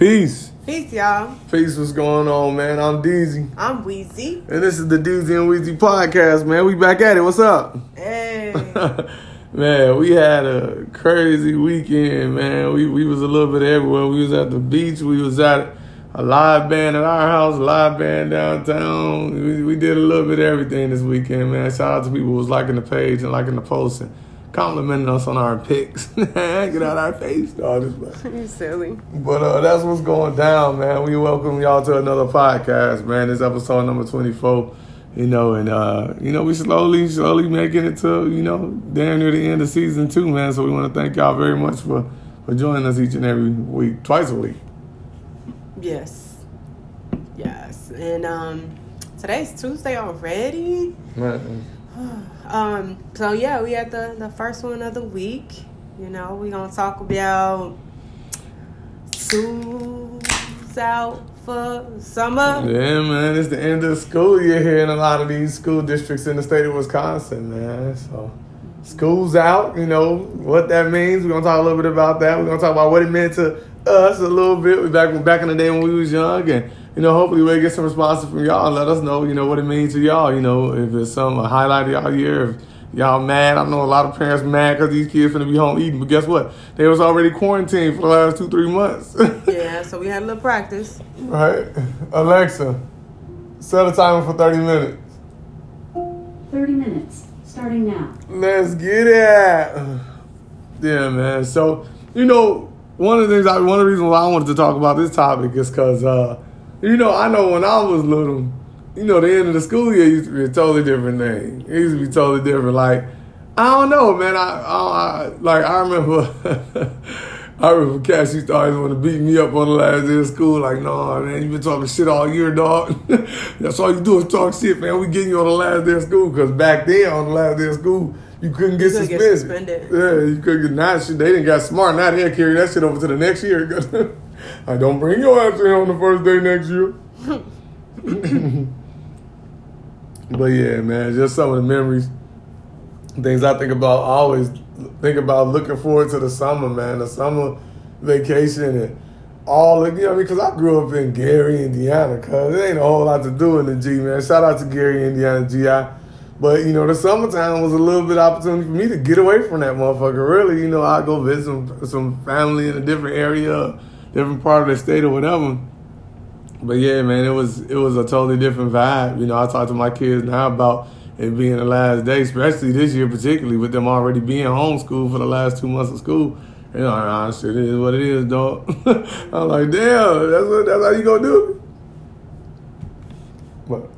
Peace. Peace, y'all. Peace, what's going on, man? I'm Deezy. I'm Weezy. And this is the Deezy and Weezy podcast, man. We back at it. What's up? Hey. man, we had a crazy weekend, man. We we was a little bit everywhere. We was at the beach. We was at a live band at our house, a live band downtown. We, we did a little bit of everything this weekend, man. Shout out to people who was liking the page and liking the post and complimenting us on our pics. Get out our face, dog. You silly. But uh, that's what's going down, man. We welcome y'all to another podcast, man. This episode number 24. You know, and uh, you know, we slowly, slowly making it to, you know, damn near the end of season two, man. So we want to thank y'all very much for, for joining us each and every week, twice a week. Yes. Yes. And um today's Tuesday already. Man. um, so yeah, we had the, the first one of the week. You know, we gonna talk about schools out for summer. Yeah, man, it's the end of school year here in a lot of these school districts in the state of Wisconsin, man. So school's out, you know, what that means. We're gonna talk a little bit about that. We're gonna talk about what it meant to us a little bit. We back back in the day when we was young, and you know, hopefully we'll get some responses from y'all and let us know, you know, what it means to y'all. You know, if it's some a highlight of y'all year. If, Y'all mad? I know a lot of parents mad because these kids finna be home eating, but guess what? They was already quarantined for the last two, three months. yeah, so we had a little practice. Right. Alexa, set a timer for 30 minutes. 30 minutes, starting now. Let's get it. Yeah, man. So, you know, one of the things, I, one of the reasons why I wanted to talk about this topic is because, uh, you know, I know when I was little, you know, the end of the school year used to be a totally different thing. It used to be totally different. Like, I don't know, man. I, I, I like, I remember, I remember Cash used to always want to beat me up on the last day of school. Like, no, man, you been talking shit all year, dog. That's all you do is talk shit, man. We getting you on the last day of school because back then on the last day of school. You couldn't get, couldn't suspended. get suspended. Yeah, you couldn't get now. Shit, they didn't got smart. Now they'll carry that shit over to the next year. I don't bring your ass in on the first day next year. But yeah, man, just some of the memories, things I think about. I always think about looking forward to the summer, man, the summer vacation and all. of, You know, because I grew up in Gary, Indiana. Cause it ain't a whole lot to do in the G, man. Shout out to Gary, Indiana, GI. But you know, the summertime was a little bit opportunity for me to get away from that motherfucker. Really, you know, I go visit some some family in a different area, different part of the state or whatever. But yeah, man, it was it was a totally different vibe. You know, I talk to my kids now about it being the last day, especially this year particularly, with them already being homeschooled for the last two months of school. You know, ah, shit, it is what it is, dog. I'm like, damn, that's what that's how you gonna do it. What?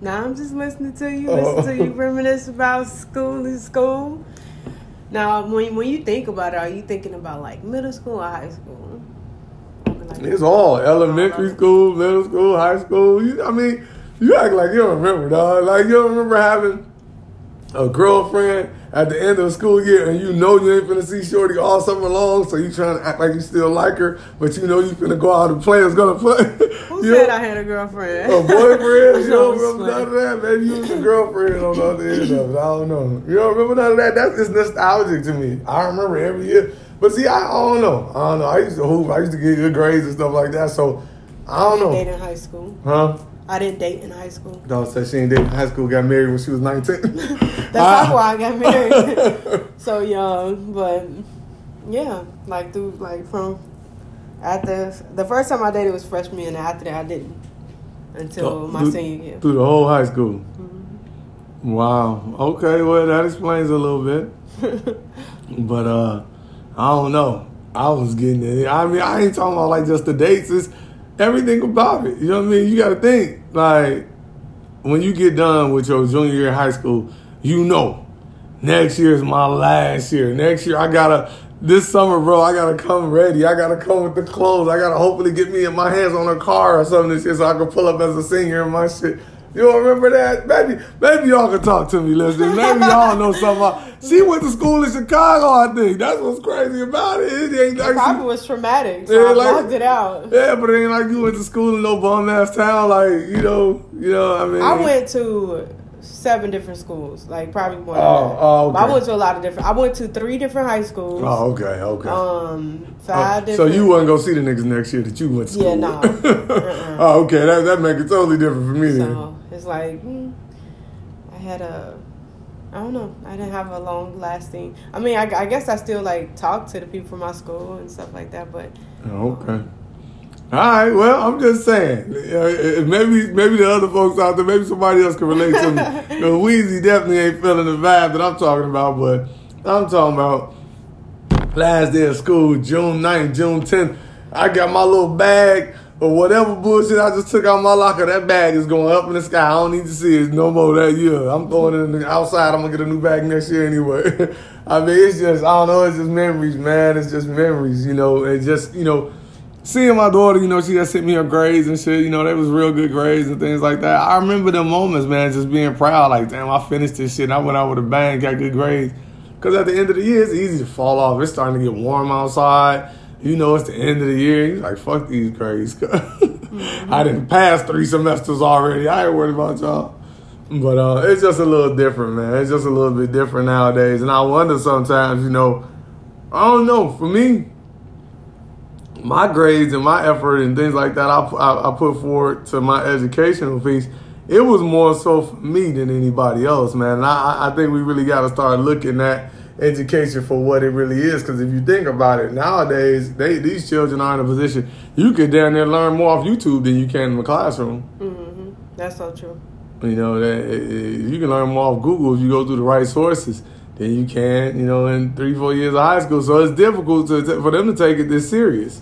Now I'm just listening to you, listen to you reminisce about school and school. Now, when when you think about it, are you thinking about like middle school or high school? It's all elementary school, middle school, high school. You, I mean, you act like you don't remember, dog. Like you don't remember having a girlfriend at the end of the school year and you know you ain't finna see Shorty all summer long, so you trying to act like you still like her, but you know you finna go out and play is gonna play. Who you said know? I had a girlfriend? A boyfriend? you don't remember none of that? Maybe you was a girlfriend on the other end of it. I don't know. You don't remember none of that? That's just nostalgic to me. I remember every year. But see, I, I don't know. I don't know. I used to hoop. I used to get good grades and stuff like that. So I don't know. Date in high school? Huh? I didn't date in high school. Dog said she didn't date in high school. Got married when she was nineteen. That's ah. why I got married so young. But yeah, like through like from after the the first time I dated was freshman, and after that I didn't until oh, my through, senior year. Through the whole high school. Mm-hmm. Wow. Okay. Well, that explains a little bit. but uh I don't know. I was getting it. I mean, I ain't talking about like just the dates. It's everything about it. You know what I mean? You got to think like when you get done with your junior year of high school, you know next year is my last year. Next year I gotta this summer, bro. I gotta come ready. I gotta come with the clothes. I gotta hopefully get me in my hands on a car or something this year so I can pull up as a senior in my shit. You don't remember that? Maybe maybe y'all can talk to me, listen. Maybe y'all know something about She went to school in Chicago, I think. That's what's crazy about it. It ain't like it probably she, was traumatic, so yeah, I like, blocked it out. Yeah, but it ain't like you went to school in no bum ass town, like, you know, you know what I mean? I went to seven different schools, like probably more. Oh, oh, But I went to a lot of different. I went to three different high schools. Oh, okay, okay. Um, Oh, five so you wouldn't go see the niggas next year that you went to school Yeah, no. with. Uh-uh. oh, okay. That that make it totally different for me. So it's like mm, I had a. I don't know. I didn't have a long lasting. I mean, I, I guess I still like talk to the people from my school and stuff like that. But Oh, okay. All right. Well, I'm just saying. uh, Maybe maybe the other folks out there, maybe somebody else can relate to me. Because Weezy definitely ain't feeling the vibe that I'm talking about. But I'm talking about last day of school, June 9th, June 10th. I got my little bag or whatever bullshit I just took out my locker. That bag is going up in the sky. I don't need to see it no more that year. I'm throwing it in the outside. I'm gonna get a new bag next year anyway. I mean, it's just I don't know. It's just memories, man. It's just memories, you know. It's just you know. Seeing my daughter, you know, she had sent me her grades and shit, you know, they was real good grades and things like that. I remember the moments, man, just being proud, like, damn, I finished this shit and I went out with a bang, got good grades. Because at the end of the year, it's easy to fall off. It's starting to get warm outside. You know, it's the end of the year. You're like, fuck these grades. I didn't pass three semesters already. I ain't worried about y'all. But uh, it's just a little different, man. It's just a little bit different nowadays. And I wonder sometimes, you know, I don't know. For me, my grades and my effort and things like that I, I, I put forward to my educational piece, it was more so for me than anybody else, man. And I, I think we really got to start looking at education for what it really is. Because if you think about it, nowadays, they these children are in a position you could down there learn more off YouTube than you can in the classroom. hmm that's so true. You know, that eh, eh, you can learn more off Google if you go through the right sources than you can, you know, in three, four years of high school. So it's difficult to, to- for them to take it this serious.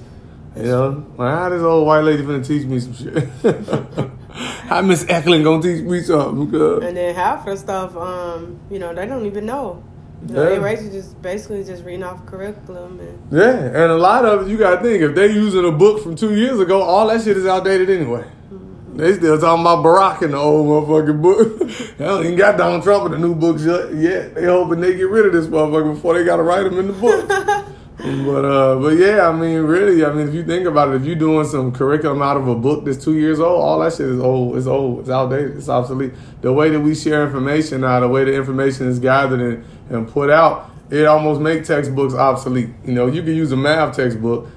You know, like how this old white lady finna teach me some shit? how Miss Eklund gonna teach me something? And then half of the stuff, um, you know, they don't even know. Know, Yeah. just basically just reading off curriculum and yeah, and a lot of it you gotta think if they using a book from two years ago, all that shit is outdated anyway. Mm-hmm. They still talking about Barack in the old motherfucking book. they don't even got Donald Trump in the new books yet. They hoping they get rid of this motherfucker before they gotta write him in the book. but uh, but yeah, I mean, really, I mean, if you think about it, if you're doing some curriculum out of a book that's two years old, all that shit is old. It's old. It's outdated. It's obsolete. The way that we share information now, the way the information is gathered and, and put out, it almost make textbooks obsolete. You know, you can use a math textbook,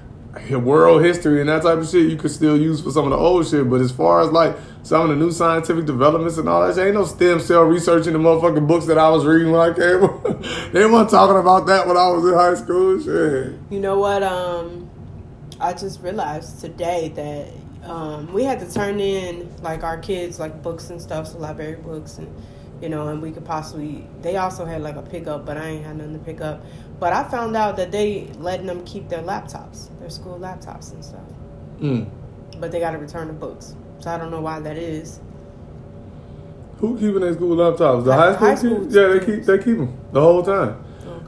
world history and that type of shit you could still use for some of the old shit. But as far as like some of the new scientific developments and all that shit, ain't no stem cell research in the motherfucking books that I was reading when I came. they weren't talking about that when I was in high school. Shit. You know what? Um, I just realized today that um, we had to turn in like our kids like books and stuff, so library books, and you know, and we could possibly. They also had like a pickup, but I ain't had nothing to pick up. But I found out that they letting them keep their laptops, their school laptops and stuff, Mm. but they got to return the books. So I don't know why that is. Who keeping their school laptops? The High- high school? high kids? school Yeah, they keep they keep them the whole time.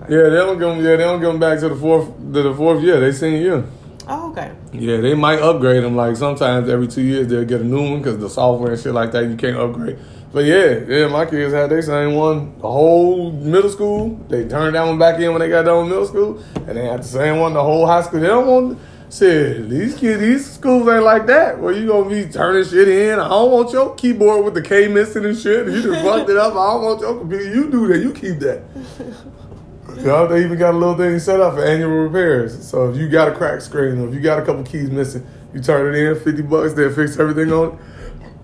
Okay. Yeah, they don't give them. Yeah, they don't give them back to the fourth to the fourth year. They senior year. Oh, okay. Yeah, they might upgrade them. Like sometimes every two years they'll get a new one because the software and shit like that you can't upgrade. But yeah, yeah, my kids had their same one the whole middle school. They turned that one back in when they got done with middle school, and they had the same one the whole high school. They don't want shit. These kids, these schools ain't like that. Where you gonna be turning shit in? I don't want your keyboard with the K missing and shit. You just fucked it up. I don't want your computer. You do that. You keep that. You know, they even got a little thing set up for annual repairs. So if you got a cracked screen or if you got a couple keys missing, you turn it in, fifty bucks, they'll fix everything on it,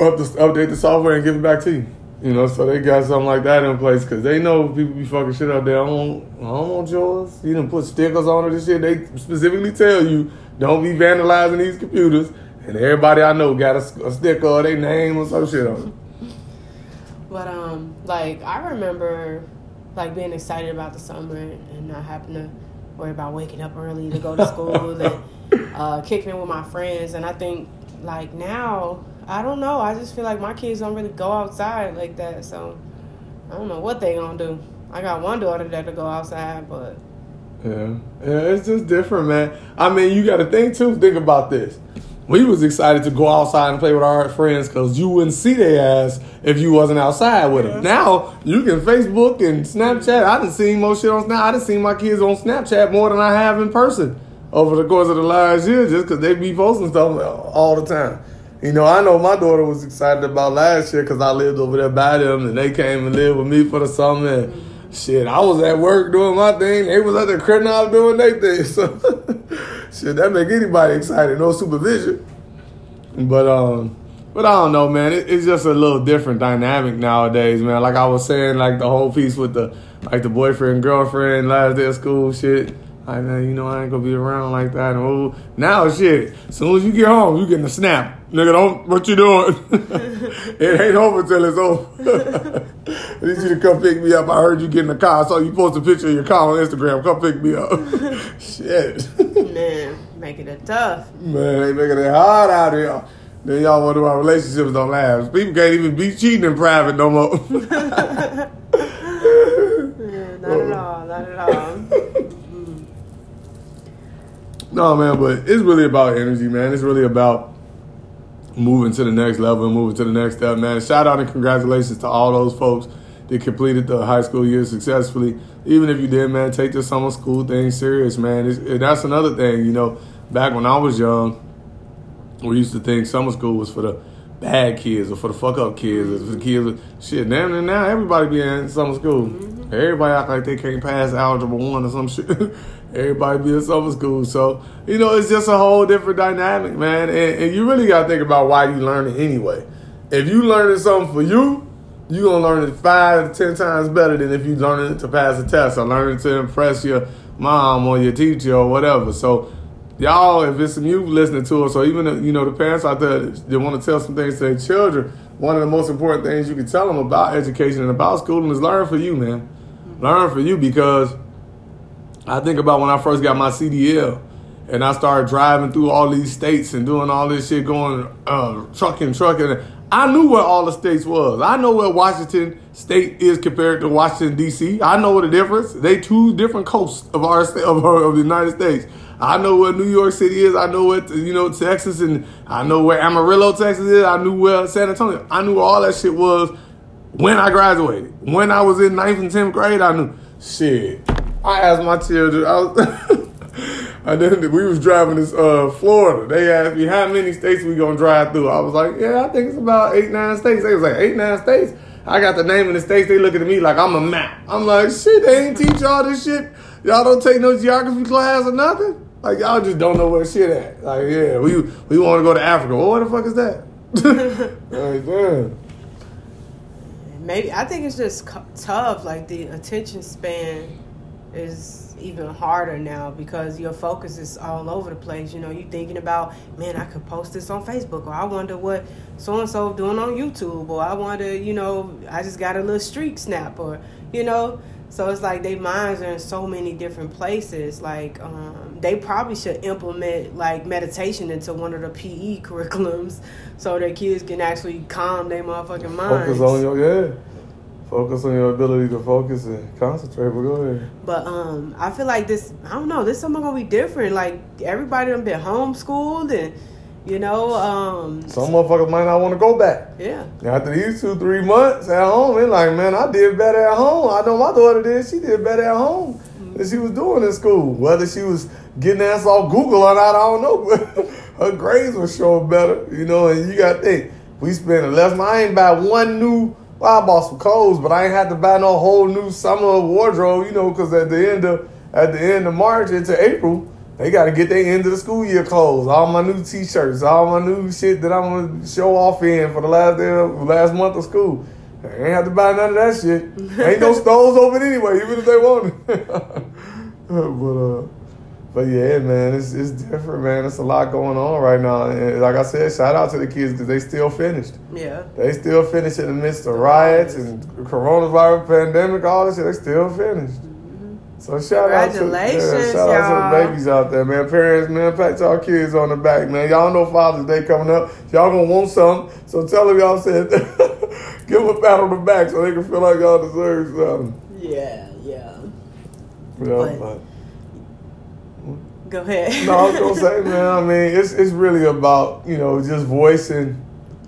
up the, update the software and give it back to you. You know, so they got something like that in place because they know people be fucking shit out there. I don't, I don't want yours. You didn't put stickers on it and shit. They specifically tell you don't be vandalizing these computers. And everybody I know got a, a sticker or their name or some shit on it. But um, like I remember, like being excited about the summer and not having to worry about waking up early to go to school and uh, kicking it with my friends. And I think like now, I don't know. I just feel like my kids don't really go outside like that. So I don't know what they gonna do. I got one daughter that'll go outside, but Yeah, yeah, it's just different, man. I mean, you got to think too. Think about this. We was excited to go outside and play with our friends because you wouldn't see their ass if you wasn't outside with them. Now you can Facebook and Snapchat. I done seen more shit on Snap. I done seen my kids on Snapchat more than I have in person over the course of the last year, just because they be posting stuff all the time. You know, I know my daughter was excited about last year because I lived over there by them, and they came and lived with me for the summer. And shit, I was at work doing my thing. They was at the crib now doing their thing. So, shit, that make anybody excited. No supervision. But um, but I don't know, man. It, it's just a little different dynamic nowadays, man. Like I was saying, like the whole piece with the like the boyfriend girlfriend last day of school shit. Like, man, you know, I ain't gonna be around like that. Oh, now, shit, as soon as you get home, you getting a snap. Nigga, don't, what you doing? it ain't over till it's over. I need you to come pick me up. I heard you getting in the car. I saw you post a picture of your car on Instagram. Come pick me up. shit. Man, making it tough. Man, they making it hard out here. Then y'all wonder why relationships don't last. People can't even be cheating in private no more. Yeah, not at all, not at all. No, man, but it's really about energy, man. It's really about moving to the next level and moving to the next step, man. Shout out and congratulations to all those folks that completed the high school year successfully. Even if you did, man, take the summer school thing serious, man. It's, and that's another thing, you know. Back when I was young, we used to think summer school was for the bad kids or for the fuck up kids or for the kids. With, shit, damn it, now everybody be in summer school. Mm-hmm. Everybody act like they can't pass algebra one or some shit. everybody be in summer school. So, you know, it's just a whole different dynamic, man. And, and you really got to think about why you learn it anyway. If you learning something for you, you going to learn it five to ten times better than if you learning it to pass a test or learning to impress your mom or your teacher or whatever. So, y'all, if it's youth listening to us, or even you know the parents out there that want to tell some things to their children, one of the most important things you can tell them about education and about schooling is learn for you, man. Learn for you because I think about when I first got my CDL and I started driving through all these states and doing all this shit, going uh, trucking, trucking. I knew where all the states was. I know where Washington State is compared to Washington D.C. I know the difference. They two different coasts of our of, our, of the United States. I know where New York City is. I know what you know Texas, and I know where Amarillo, Texas is. I knew where San Antonio. I knew all that shit was when I graduated. When I was in ninth and tenth grade, I knew shit. I asked my children. I was. And then we was driving this uh, Florida. They asked me how many states we gonna drive through. I was like, yeah, I think it's about eight, nine states. They was like, eight, nine states. I got the name of the states. They looking at me like I'm a map. I'm like, shit, they ain't teach y'all this shit. Y'all don't take no geography class or nothing. Like y'all just don't know where shit at. Like yeah, we we want to go to Africa. Well, what the fuck is that? like damn. Maybe I think it's just tough. Like the attention span is even harder now because your focus is all over the place. You know, you thinking about, man, I could post this on Facebook, or I wonder what so and so doing on YouTube, or I wonder, you know, I just got a little streak snap, or you know. So it's like their minds are in so many different places. Like um, they probably should implement like meditation into one of the PE curriculums, so their kids can actually calm their motherfucking minds. Focus on your yeah. Focus on your ability to focus and concentrate. But go ahead. But um, I feel like this. I don't know. This summer gonna be different. Like everybody done been homeschooled, and you know, um, Some motherfuckers might not want to go back. yeah, After these two, three months at home, they're like, man, I did better at home. I know my daughter did. She did better at home than she was doing in school. Whether she was getting ass off Google or not, I don't know. But her grades were showing better, you know. And you got to think, we spent less. I ain't buy one new. Well, I bought some clothes, but I ain't had to buy no whole new summer wardrobe, you know, because at the end of at the end of March into April, they got to get their end of the school year clothes. All my new T-shirts, all my new shit that I'm gonna show off in for the last day, of, last month of school. I ain't have to buy none of that shit. ain't no stores open anyway, even if they wanted. but uh, but yeah, man, it's it's different, man. It's a lot going on right now. And like I said, shout out to the kids because they still finished. yeah. They still finished in the midst of riots and coronavirus pandemic, all this shit. They still finished. Mm-hmm. So shout out to yeah, shout out to the babies out there, man. Parents, man, pat y'all kids on the back, man. Y'all know Father's Day coming up. Y'all gonna want some, so tell them y'all said, give them a pat on the back so they can feel like y'all deserve something. Yeah, yeah. Yeah, But- but- Go ahead. no, I was gonna say, man. I mean, it's it's really about you know just voicing,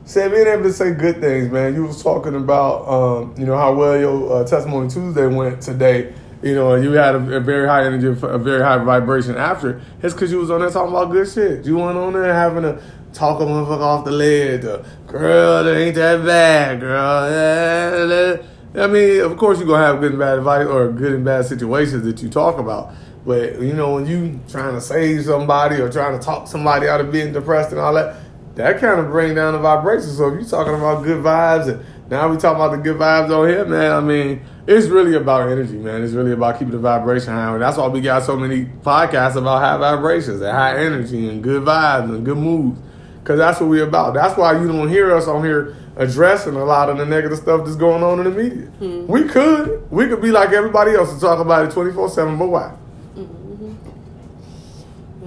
say being able to say good things, man. You was talking about um, you know how well your uh, testimony Tuesday went today, you know, and you had a, a very high energy, a very high vibration after, it's because you was on there talking about good shit. You went on there having a talk a motherfucker off the ledge. Uh, girl, that ain't that bad, girl. I mean, of course, you're gonna have good and bad advice or good and bad situations that you talk about. But you know, when you trying to save somebody or trying to talk somebody out of being depressed and all that, that kind of bring down the vibration. So if you're talking about good vibes and now we talking about the good vibes on here, man. I mean, it's really about energy, man. It's really about keeping the vibration high. And that's why we got so many podcasts about high vibrations and high energy and good vibes and good moods. Cause that's what we're about. That's why you don't hear us on here addressing a lot of the negative stuff that's going on in the media. Hmm. We could. We could be like everybody else and talk about it 24 7, but why?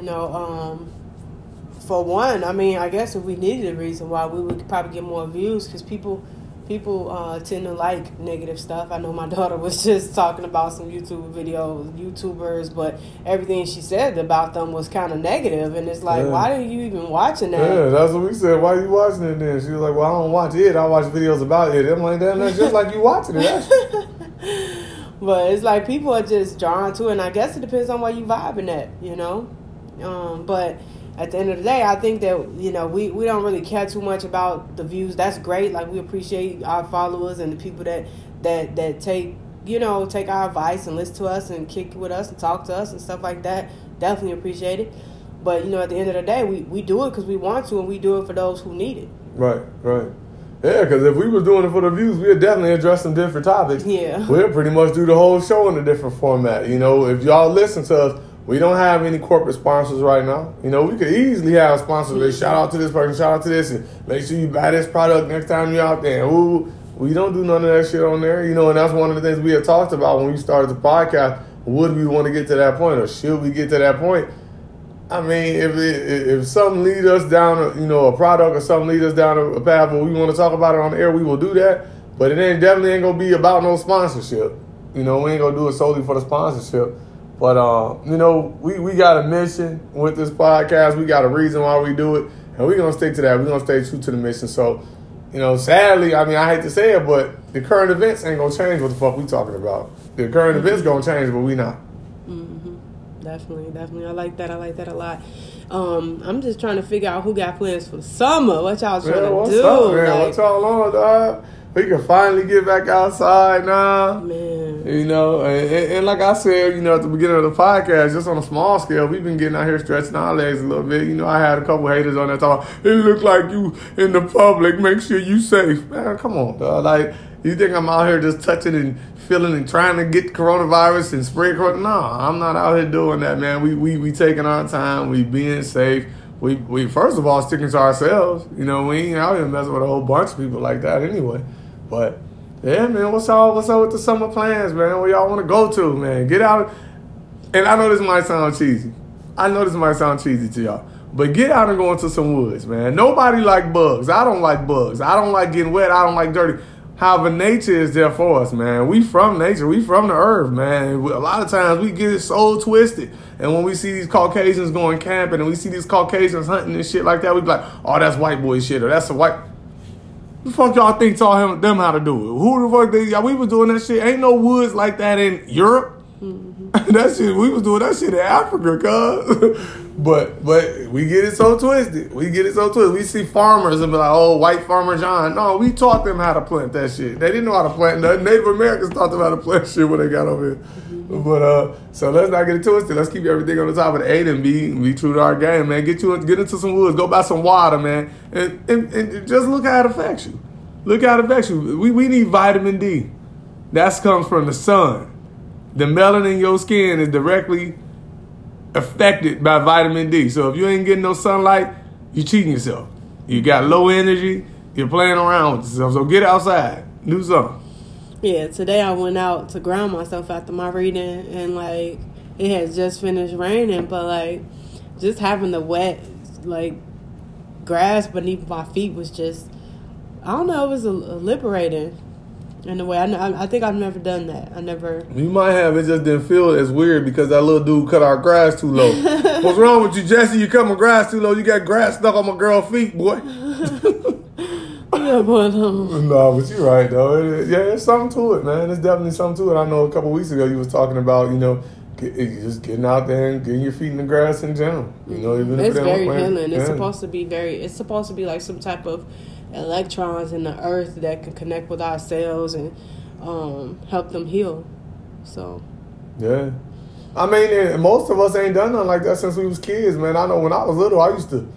You know, um, for one, I mean, I guess if we needed a reason why, we would probably get more views because people people uh, tend to like negative stuff. I know my daughter was just talking about some YouTube videos, YouTubers, but everything she said about them was kind of negative, and it's like, Yeah. why are you even watching that? Yeah, that's what we said. Why are you watching it then? She was like, Well, I don't watch it. I watch videos about it. I'm like, damn, that's just like you watching it. But it's like people are just drawn to it, and I guess it depends on what you vibing at, you know. Um, but at the end of the day, I think that you know we, we don't really care too much about the views. That's great. Like we appreciate our followers and the people that that that take you know take our advice and listen to us and kick with us and talk to us and stuff like that. Definitely appreciate it. But you know, at the end of the day, we, we do it because we want to, and we do it for those who need it. Right, right. Yeah, because if we was doing it for the views, we'd definitely address some different topics. Yeah. We'll pretty much do the whole show in a different format. You know, if y'all listen to us, we don't have any corporate sponsors right now. You know, we could easily have sponsors. They shout out to this person, shout out to this, and make sure you buy this product next time you're out there. Ooh, we don't do none of that shit on there. You know, and that's one of the things we had talked about when we started the podcast. Would we want to get to that point, or should we get to that point? I mean, if it, if something lead us down, a, you know, a product or something lead us down a path where we want to talk about it on the air, we will do that. But it ain't definitely ain't gonna be about no sponsorship. You know, we ain't gonna do it solely for the sponsorship. But uh, you know, we, we got a mission with this podcast. We got a reason why we do it, and we're gonna stick to that. We're gonna stay true to the mission. So, you know, sadly, I mean, I hate to say it, but the current events ain't gonna change what the fuck we talking about. The current events gonna change, but we not. Definitely, definitely. I like that. I like that a lot. Um, I'm just trying to figure out who got plans for the summer. What y'all trying Man, to do? up, man? Like, what's all on, dog? We can finally get back outside now. man. You know, and, and, and like I said, you know, at the beginning of the podcast, just on a small scale, we've been getting out here stretching our legs a little bit. You know, I had a couple haters on there talking, it looked like you in the public, make sure you safe. Man, come on, dog. Like, you think I'm out here just touching and feeling and trying to get coronavirus and spread corona? No, I'm not out here doing that, man. We we we taking our time, we being safe. We we first of all sticking to ourselves. You know, we ain't out here messing with a whole bunch of people like that anyway. But yeah, man, what's all what's up with the summer plans, man? Where y'all want to go to, man? Get out. And I know this might sound cheesy. I know this might sound cheesy to y'all. But get out and go into some woods, man. Nobody like bugs. I don't like bugs. I don't like getting wet. I don't like dirty. However, nature is there for us, man. We from nature. We from the earth, man. A lot of times we get it so twisted. And when we see these Caucasians going camping and we see these Caucasians hunting and shit like that, we be like, oh, that's white boy shit or that's a white. The fuck y'all think taught him them how to do it? Who the fuck they? Y'all, we was doing that shit. Ain't no woods like that in Europe. Mm-hmm. that shit, we was doing that shit in Africa, cuz. but but we get it so twisted. We get it so twisted. We see farmers and be like, oh, white farmer John. No, we taught them how to plant that shit. They didn't know how to plant nothing. Native Americans taught them how to plant shit when they got over here. But uh, so let's not get it twisted. Let's keep everything on the top of the eight and be be true to our game, man. Get you get into some woods. Go buy some water, man, and, and, and just look how it affects you. Look how it affects you. We we need vitamin D. That comes from the sun. The melanin in your skin is directly affected by vitamin D. So if you ain't getting no sunlight, you cheating yourself. You got low energy. You're playing around with yourself. So get outside. Do something. Yeah, today I went out to ground myself after my reading, and like it has just finished raining, but like just having the wet like grass beneath my feet was just I don't know, it was liberating in a way. I, I I think I've never done that. I never. You might have. It just didn't feel as weird because that little dude cut our grass too low. What's wrong with you, Jesse? You cut my grass too low. You got grass stuck on my girl feet, boy. yeah, but um, No, but you're right though. It- yeah, there's something to it, man. There's definitely something to it. I know a couple weeks ago you was talking about, you know, get, just getting out there and getting your feet in the grass in general. You know, even if it's it ain't very healing. It's yeah. supposed to be very. It's supposed to be like some type of electrons in the earth that can connect with our cells and um, help them heal. So Yeah. I mean, most of us ain't done nothing like that since we was kids, man. I know when I was little, I used to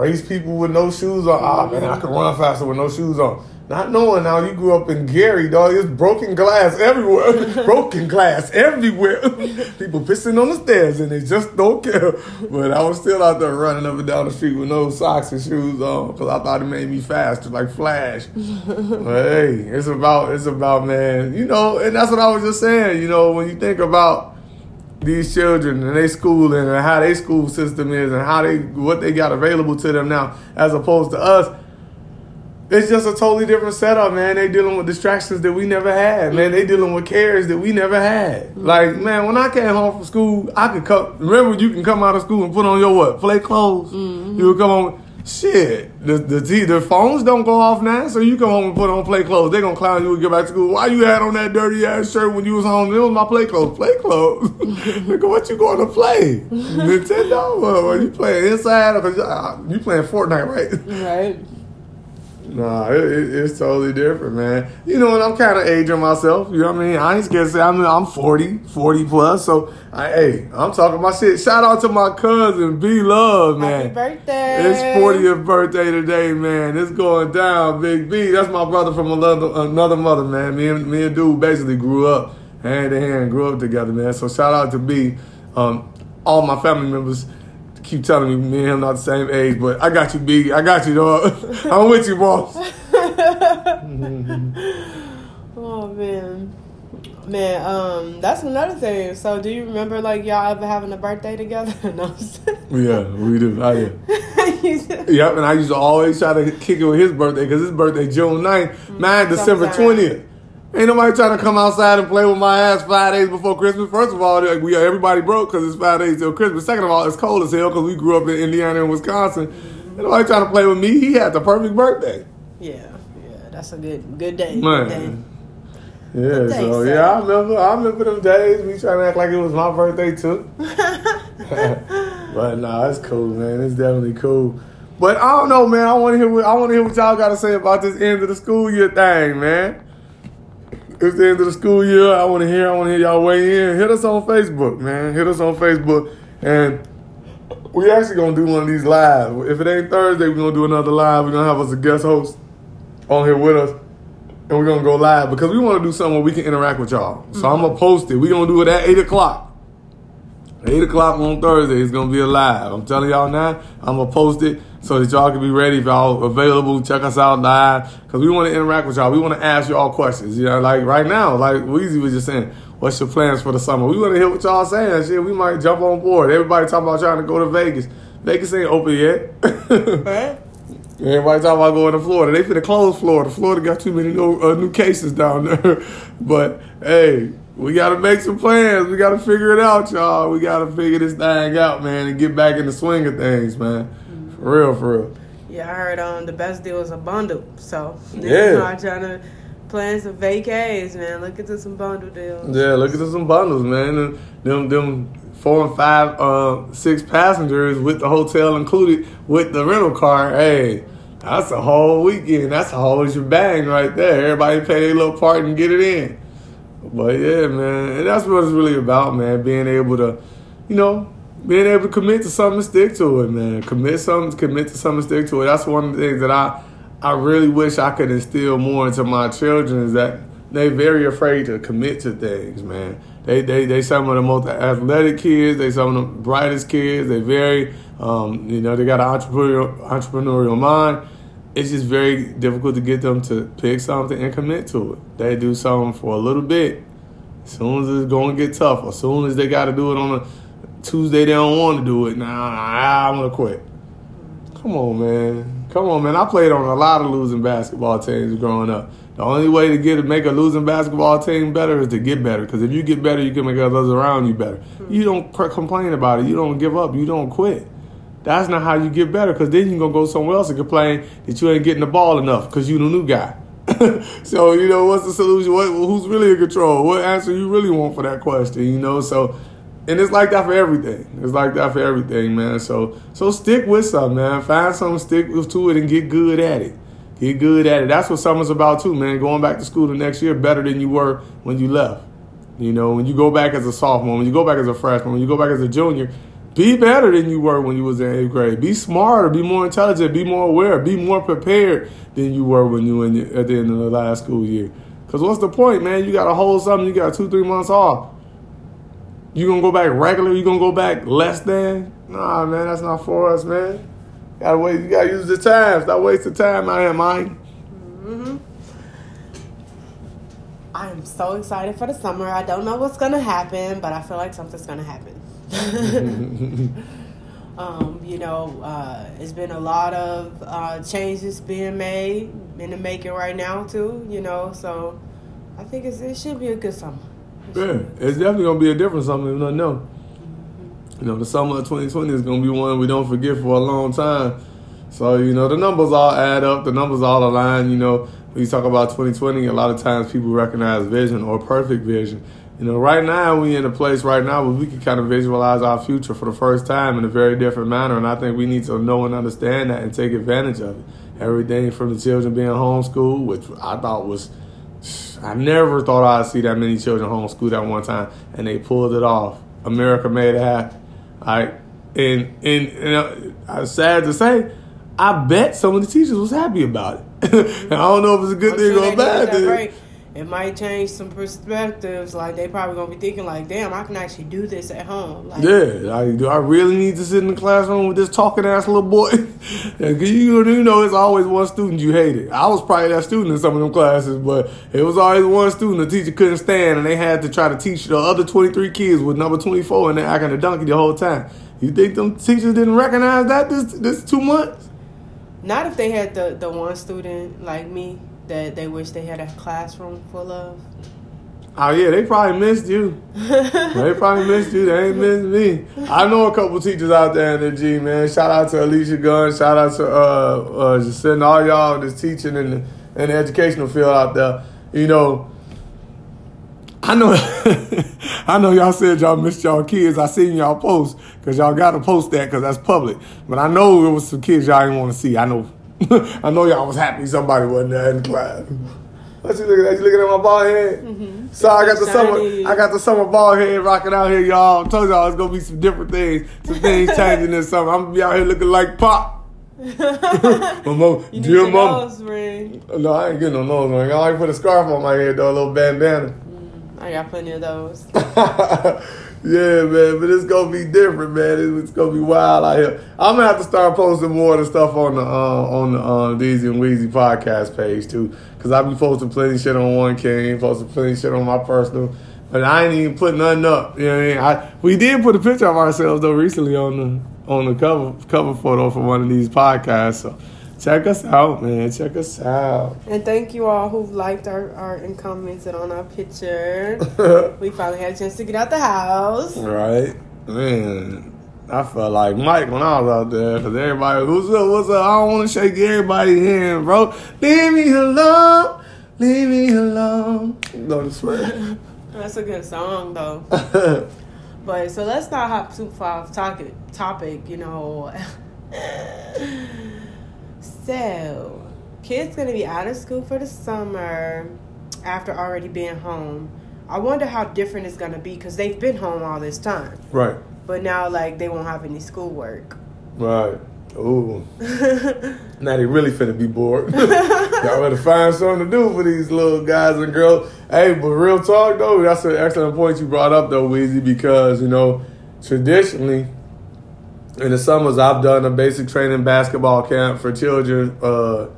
race people with no shoes on. Ah, man, I could run faster with no shoes on. Not knowing now you grew up in Gary, dog. It's broken glass everywhere. broken glass everywhere. people pissing on the stairs and they just don't care. But I was still out there running up and down the street with no socks and shoes on because I thought it made me faster, like Flash. But hey, it's about it's about man, you know, and that's what I was just saying. You know, when you think about these children and they schooling and how their school system is and how they what they got available to them now, as opposed to us, it's just a totally different setup, man. They dealing with distractions that we never had, man. They dealing with cares that we never had. Like, man, when I came home from school, I could come. Remember, you can come out of school and put on your what? Play clothes. Mm-hmm. You would come home. Shit, the the t- the phones don't go off now, so you come home and put on play clothes. They gonna clown you and get back to school. Why you had on that dirty ass shirt when you was home? It was my play clothes. Play clothes. Nigga, what you going to play? Nintendo? Or what, you playing inside? Or, uh, you playing Fortnite, right? right. Nah, it, it, it's totally different, man. You know, and I'm kind of aging myself. You know what I mean? I ain't scared to say I'm, I'm 40, 40 plus. So, I, hey, I'm talking my shit. Shout out to my cousin, B Love, man. Happy birthday! It's 40th birthday today, man. It's going down, Big B. That's my brother from another another mother, man. Me and me and dude basically grew up hand in hand, grew up together, man. So shout out to B. Um, all my family members keep telling me me and him not the same age, but I got you, big. I got you, dog. I'm with you, boss. Oh man, man. Um, that's another thing. So, do you remember like y'all ever having a birthday together? no. Yeah, we do. I do. Yep, and I used to always try to kick it with his birthday because his birthday June 9th, mine December Sometime. 20th. Ain't nobody trying to come outside and play with my ass five days before Christmas. First of all, like, we everybody broke because it's five days till Christmas. Second of all, it's cold as hell because we grew up in Indiana and Wisconsin. Ain't nobody trying to play with me. He had the perfect birthday. yeah, yeah. That's a good good day. Good day. Man. Yeah, so yeah, I remember. I remember them days. We trying to act like it was my birthday too. but nah, it's cool, man. It's definitely cool. But I don't know, man. I want to hear. What, I want to hear what y'all got to say about this end of the school year thing, man. It's the end of the school year. I want to hear. I want to hear y'all weigh in. Hit us on Facebook, man. Hit us on Facebook, and we actually gonna do one of these live. If it ain't Thursday, we're gonna do another live. We're gonna have us a guest host on here with us and we're gonna go live because we want to do something where we can interact with y'all. So I'm gonna mm-hmm. post it. We're gonna do it at eight o'clock. Eight o'clock on Thursday is gonna be a live. I'm telling y'all now. I'm gonna post it so that y'all can be ready if y'all available. Check us out live because we want to interact with y'all. We want to ask y'all questions. You know, like right now, like Weezy was just saying, "What's your plans for the summer?" We want to hear what y'all saying. Shit, we might jump on board. Everybody talking about trying to go to Vegas. Vegas ain't open yet. Right? Everybody talking about going to Florida. They finna close Florida. Florida got too many new, uh, new cases down there. but hey, we gotta make some plans. We gotta figure it out, y'all. We gotta figure this thing out, man, and get back in the swing of things, man. Real, for real. Yeah, I heard um the best deal is a bundle. So Yeah. I'm trying to plan some vacays, man. Look into some bundle deals. Yeah, look into some bundles, man. And them them four and five, uh, six passengers with the hotel included with the rental car. Hey, that's a whole weekend. That's a whole shebang right there. Everybody pay their little part and get it in. But yeah, man, and that's what it's really about, man. Being able to, you know, being able to commit to something and stick to it, man. Commit something, commit to something, stick to it. That's one of the things that I, I really wish I could instill more into my children is that they very afraid to commit to things, man. They they they some of the most athletic kids. They some of the brightest kids. They very, um, you know, they got an entrepreneurial entrepreneurial mind. It's just very difficult to get them to pick something and commit to it. They do something for a little bit. As soon as it's going to get tough, as soon as they got to do it on a Tuesday, they don't want to do it. Nah, I'm gonna quit. Come on, man. Come on, man. I played on a lot of losing basketball teams growing up. The only way to get make a losing basketball team better is to get better. Because if you get better, you can make others around you better. Hmm. You don't cr- complain about it. You don't give up. You don't quit. That's not how you get better because then you're going to go somewhere else and complain that you ain't getting the ball enough because you're the new guy. so, you know, what's the solution? What, who's really in control? What answer you really want for that question, you know? So, and it's like that for everything. It's like that for everything, man. So, so stick with something, man. Find something, stick to it, and get good at it. Get good at it. That's what summer's about too, man. Going back to school the next year better than you were when you left. You know, when you go back as a sophomore, when you go back as a freshman, when you go back as a junior, be better than you were when you was in eighth grade. Be smarter, be more intelligent, be more aware, be more prepared than you were when you were at the end of the last school year. Because what's the point, man? You got to hold something, you got two, three months off. You gonna go back regular? You gonna go back less than? Nah, man, that's not for us, man. Gotta wait. You gotta use the time. Stop wasting time out here, Mike. Mm-hmm. I am so excited for the summer. I don't know what's gonna happen, but I feel like something's gonna happen. um, you know, uh, it's been a lot of uh, changes being made in the making right now too. You know, so I think it should be a good summer. Yeah, it's definitely gonna be a different something. If nothing. You know, the summer of 2020 is gonna be one we don't forget for a long time. So you know, the numbers all add up. The numbers all align. You know, when you talk about 2020, a lot of times people recognize vision or perfect vision. You know, right now we in a place right now where we can kind of visualize our future for the first time in a very different manner, and I think we need to know and understand that and take advantage of it. Everything from the children being homeschooled, which I thought was I never thought I'd see that many children homeschooled at one time, and they pulled it off. America made it happen. Right, and and, and uh, sad to say, I bet some of the teachers was happy about it. I don't know if it's a good I'm thing sure or a bad thing. right. It might change some perspectives. Like they probably gonna be thinking, like, "Damn, I can actually do this at home." Like, Yeah, like, do I really need to sit in the classroom with this talking ass little boy? You, you know, it's always one student you hated. I was probably that student in some of them classes, but it was always one student the teacher couldn't stand, and they had to try to teach the other 23 kids with number 24, and they're acting a donkey the whole time. You think them teachers didn't recognize that this this two months? Not if they had the the one student like me that they wish they had a classroom full of. Oh yeah, they probably missed you. they probably missed you. They ain't missed me. I know a couple teachers out there in the G, man. Shout out to Alicia Gunn. Shout out to uh, uh just sending all y'all that's teaching in the in the educational field out there. You know, I know, I know y'all said y'all missed y'all kids. I seen y'all post because y'all got to post that because that's public. But I know it was some kids y'all didn't want to see. I know, I know y'all was happy somebody wasn't there in class. What you looking at? You looking at my bald head? Mm-hmm. So I got the summer. I got the summer bald head rocking out here, y'all. I told y'all it's gonna be some different things, some things changing this summer. I'm gonna be out here looking like Pop. My mom, You dear mom. nose ring. No, I ain't getting no nose ring. I like put a scarf on my head though, a little bandana. Mm, I got plenty of those. Yeah, man, but it's gonna be different, man. It's gonna be wild out here. I'm gonna have to start posting more of the stuff on the uh, on the uh, Deezy and Weezy podcast page too, because I be posting plenty shit on One King, posting plenty shit on my personal. But I ain't even putting nothing up. You know what I mean? I, we did put a picture of ourselves though recently on the on the cover cover photo for one of these podcasts. So check us out, man. Check us out. And thank you all who liked our art and commented on our picture. we finally had a chance to get out the house. Right, man. I felt like Mike when I was out there because everybody, who's up, what's up? I don't want to shake everybody's hand, bro. Leave me alone, leave me alone. To swear. That's a good song though. But so let's not hop too far off topic. Topic, you know. So, kids gonna be out of school for the summer after already being home. I wonder how different it's gonna be because they've been home all this time, right, but now like they won't have any schoolwork. right. Ooh, now they really finna be bored. Y'all better find something to do for these little guys and girls. Hey, but real talk though, that's an excellent point you brought up though, Weezy, because you know traditionally in the summers I've done a basic training basketball camp for children uh,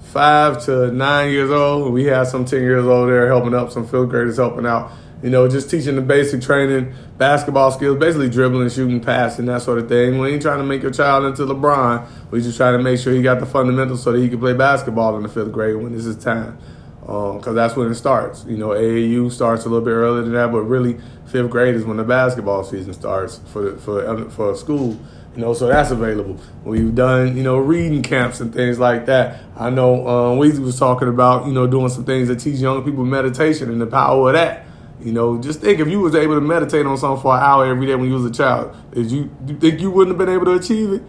five to nine years old. We had some ten years old there helping up, some fifth graders helping out. You know, just teaching the basic training, basketball skills, basically dribbling, shooting, passing, that sort of thing. We ain't trying to make your child into LeBron. We just trying to make sure he got the fundamentals so that he can play basketball in the fifth grade when this is time. Because that's when it starts. You know, AAU starts a little bit earlier than that, but really fifth grade is when the basketball season starts for the, for for school. You know, so that's available. We've done, you know, reading camps and things like that. I know um, Weezy was talking about, you know, doing some things that teach young people meditation and the power of that. You know, just think if you was able to meditate on something for an hour every day when you was a child, did you, you think you wouldn't have been able to achieve it?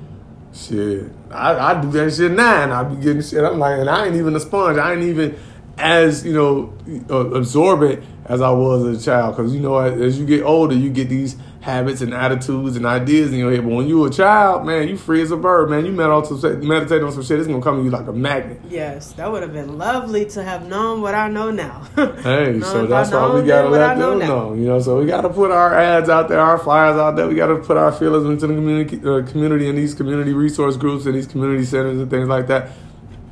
Shit, I, I do that shit now, and I be getting shit. I'm like, and I ain't even a sponge. I ain't even as you know uh, absorbent as I was as a child. Because you know, as, you get older, you get these habits and attitudes and ideas in your head. But when you were a child, man, you free as a bird, man. You meditate on some shit, it's gonna come to you like a magnet. Yes, that would have been lovely to have known what I know now. hey, so that's why we gotta let them know, You know, so we gotta put our ads out there, our flyers out there. We gotta put our feelers into the community, uh, community and these community resource groups and these community centers and things like that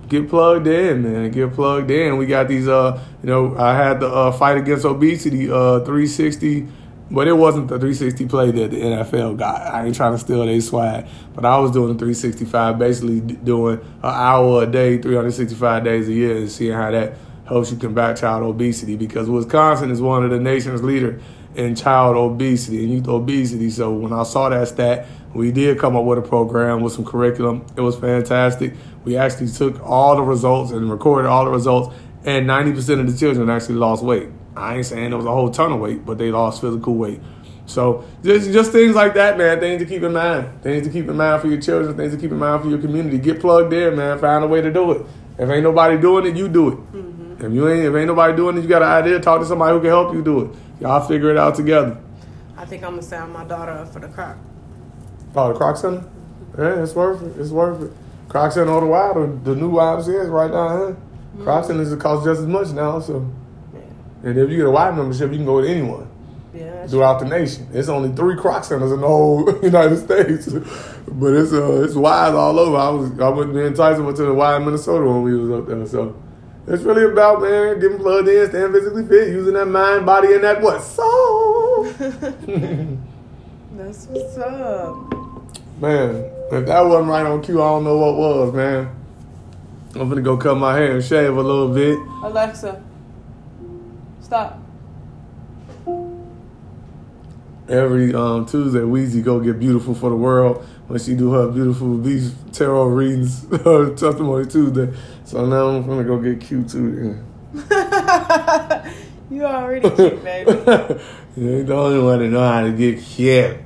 get plugged in, man. Get plugged in. We got these, uh, you know, I had the uh, fight against obesity, uh, 360 but it wasn't the 360 play that the NFL got. I ain't trying to steal their swag, but I was doing the 365, basically doing an hour a day, 365 days a year, and seeing how that helps you combat child obesity. Because Wisconsin is one of the nation's leader in child obesity and youth obesity. So when I saw that stat, we did come up with a program with some curriculum. It was fantastic. We actually took all the results and recorded all the results, and 90% of the children actually lost weight. I ain't saying it was a whole ton of weight, but they lost physical weight. So just just things like that, man. Things to keep in mind. Things to keep in mind for your children. Things to keep in mind for your community. Get plugged in, man. Find a way to do it. If ain't nobody doing it, you do it. Mm-hmm. If you ain't, if ain't nobody doing it, you got an idea. Talk to somebody who can help you do it. Y'all figure it out together. I think I'm gonna sign my daughter up for the Kroc. Oh, the Kroc Center. Yeah, it's worth it. It's worth it. Kroc Center on the wild, the, the new YMCA is right now. Huh? Mm-hmm. Kroc Center is cost just as much now, so. And if you get a a Y membership, you can go with anyone yeah, throughout the nation. It's only three Kroc centers in the whole United States, but it's uh it's Y's all over. I was I went in Tyson went to the Y in Minnesota when we was up there. So it's really about man getting plugged in, staying physically fit, using that mind, body, and that what soul. That's what's up. Man, if that wasn't right on cue, I don't know what was, man. I'm gonna go cut my hair and shave a little bit. Alexa, Stop. Every um, Tuesday, Weezy go get beautiful for the world when she do her beautiful beast tarot readings, her testimony Tuesday. So now I'm gonna go get cute too. Yeah. you already cute, baby. you ain't the only one to know how to get cute.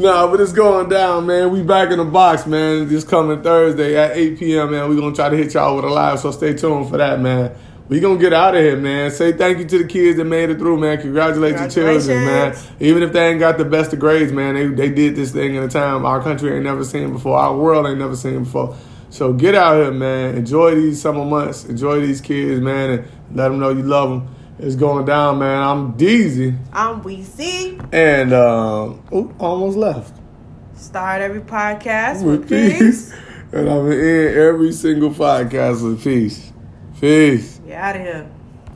Nah, but it's going down, man. We back in the box, man. This coming Thursday at 8 p.m., man. we gonna try to hit y'all with a live, so stay tuned for that, man we gonna get out of here, man. Say thank you to the kids that made it through, man. Congratulate your children, man. Even if they ain't got the best of grades, man, they they did this thing in a time our country ain't never seen before, our world ain't never seen before. So get out here, man. Enjoy these summer months. Enjoy these kids, man, and let them know you love them. It's going down, man. I'm Deezy. I'm Weezy. And um, ooh, almost left. Start every podcast with, with peace. peace. And I'm in every single podcast with peace. Peace. Get out of here.